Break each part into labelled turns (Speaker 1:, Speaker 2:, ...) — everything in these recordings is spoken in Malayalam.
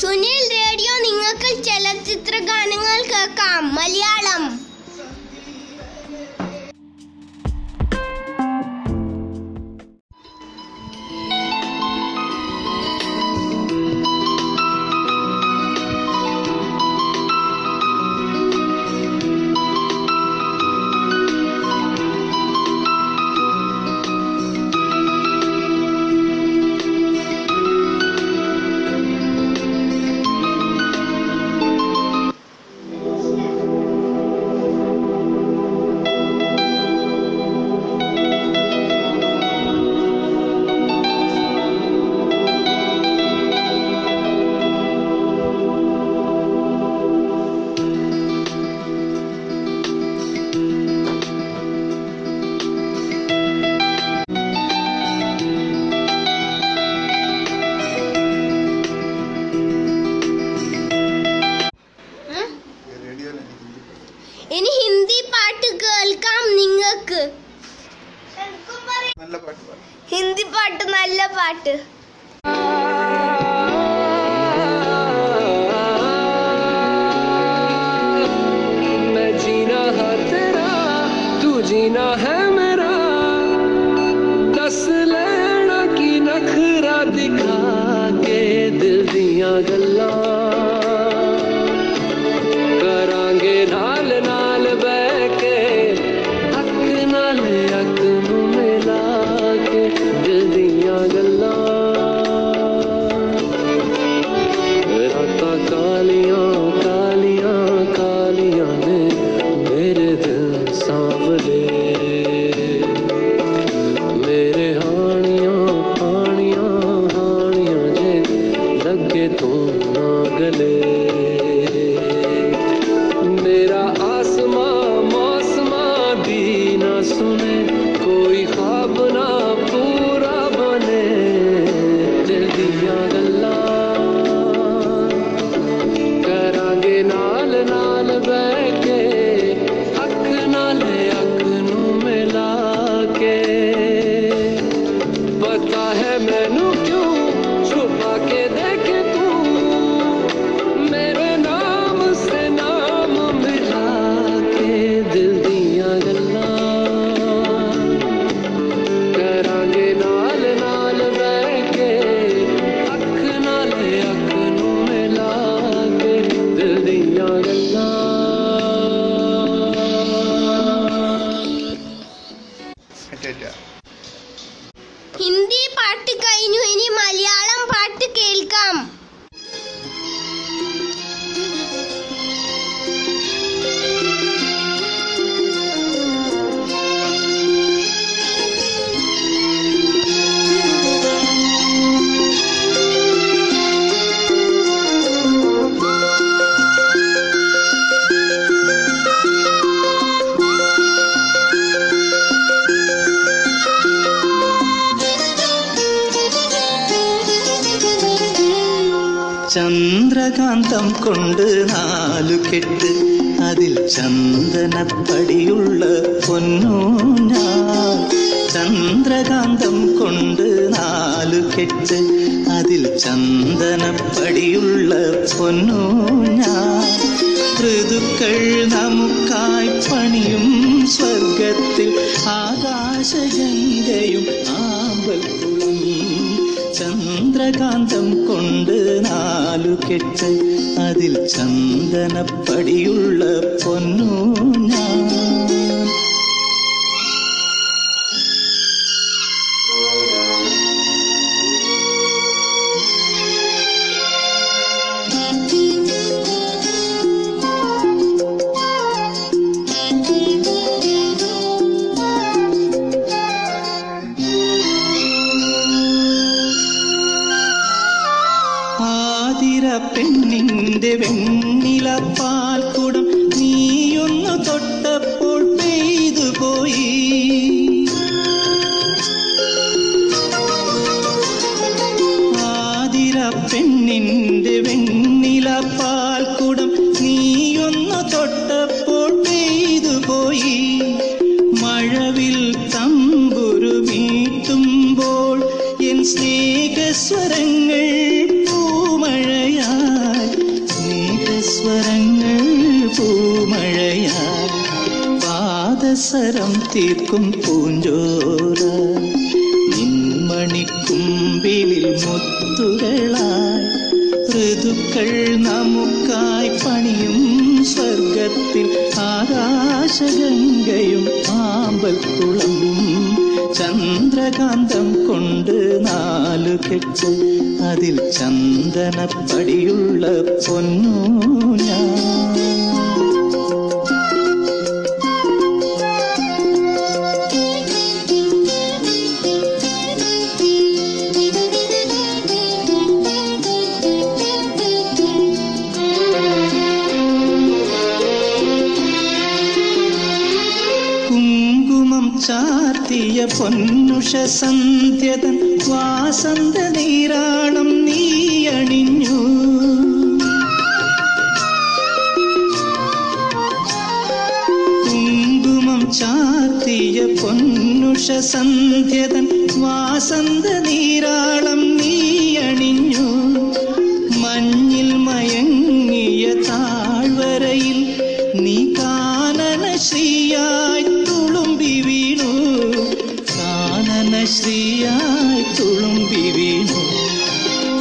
Speaker 1: സുനിൽ റേഡിയോ നിങ്ങൾക്ക് ചലച്ചിത്ര ഗാനങ്ങൾ കേൾക്കാം. മലയാളം. ഇനി ഹിന്ദി പാട്ട് കേൾക്കാം നിങ്ങൾക്ക്
Speaker 2: നല്ല പാട്ട് പാടും
Speaker 1: ഹിന്ദി പാട്ട് നല്ല പാട്ട്
Speaker 3: मैं जीना है तू ना गले मेरा आसमां मौसमां दी ना सुने कोई ख्वाब ना पूरा बने दिल दिया गल्लां ਕਰਾਂਗੇ ਨਾਲ ਨਾਲ ਬਹਿ ਕੇ ਅੱਖ ਨਾਲ ਅੱਖ ਨੂੰ ਮਿਲਾ ਕੇ ਪਤਾ ਹੈ ਮੈਨੂੰ ਕਿਉਂ
Speaker 1: ഹിന്ദി പാട്ട് കഴിഞ്ഞു. ഇനി മലയാളം പാട്ട് കേൾക്കാം.
Speaker 4: ചന്ദ്രകാന്തം കൊണ്ട് നാലു കെട്ട് അതിൽ ചന്ദനപ്പടിയുള്ള പൊന്നൂഞ്ഞാൽ ചന്ദ്രകാന്തം കൊണ്ട് നാലു കെട്ട് അതിൽ ചന്ദനപ്പടിയുള്ള പൊന്നൂഞ്ഞാൽ ഋതുക്കൾ നമുക്കായി പണിയും സ്വർഗത്തിൽ ആകാശഗംഗയും ആമ്പൽക്കുളം ചന്ദ്രകാന്തം കൊണ്ട് നാലു കെട്ട് അതിൽ ചന്ദനപ്പടിയുള്ള പൊന്നൂഞ്ഞാൽ ആതിര പെണ്ണിന്റെ വെണ്ണില പാൽക്കുടം നീയൊന്നു തൊട്ടപ്പോൾ പെയ്തു പോയി. ആതിര പെണ്ണിന്റെ വെണ്ണില പാൽക്കുടം നീയൊന്നു തൊട്ടപ്പോൾ പെയ്തു പോയി. മഴവിൽ തമ്പുരു മീട്ടുമ്പോൾ എൻ സ്നേഹസ്വരങ്ങൾ സ്വരങ്ങൾ പൂമഴയാ പാദസരം തീർക്കും പൂഞ്ചോല. നിന്മണിക്കുമ്പിളിൽ മുത്തുകളായി ഋതുക്കൾ നമുക്കായി പണിയും സ്വർഗത്തിൽ ആകാശഗംഗയും ആമ്പൽക്കുളം ചന്ദ്രകാന്തം കൊണ്ട് നാലു കെട്ട് അതിൽ ചന്ദനപ്പടിയുള്ള പൊന്നു ഞാൻ കുങ്കുമം ചാർത്തിയ പൊന്നുഷ സന്ധ്യതൻ വാസന്ത നീരാളം നീ അണിഞ്ഞു. കുങ്കുമം ചാർത്തിയ പൊന്നുഷ സന്ധ്യതൻ വാസന്ത നീരാളം നീ അണിഞ്ഞു. മഞ്ഞിൽ മയങ്ങിയ താഴ്വരയിൽ നീ കാനന ശ്രീയായി തുളുമ്പി വീണു. കാനന ശ്രീയായി തുളുമ്പി വീണു.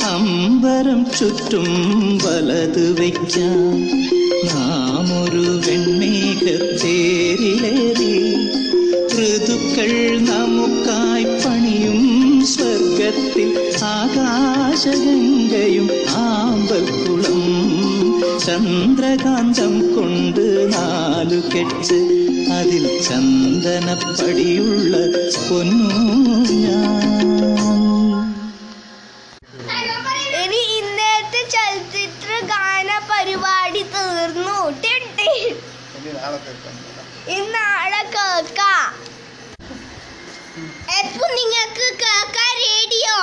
Speaker 4: അമ്പരം ചുറ്റും വലത് വയ്ക്കാം നാം ഒരു വെണ്ണീകത്തേരിലേറി. ഋതുക്കൾ നമുക്കായി പണിയും സ്വർഗത്തിൽ ആകാശഗംഗയും ചന്ദ്രകാന്തം കൊണ്ട് നാലു കെട്ട് അതിൽ ചന്ദനപ്പടിയുള്ള പൊന്നു ഞാൻ.
Speaker 1: ഇനി ഇന്നത്തെ ചലച്ചിത്ര ഗാന പരിപാടി തീർന്നു. ഇന്നാളെ കേൾക്കാം. എപ്പോ നിങ്ങൾക്ക് കേൾക്കാം റേഡിയോ?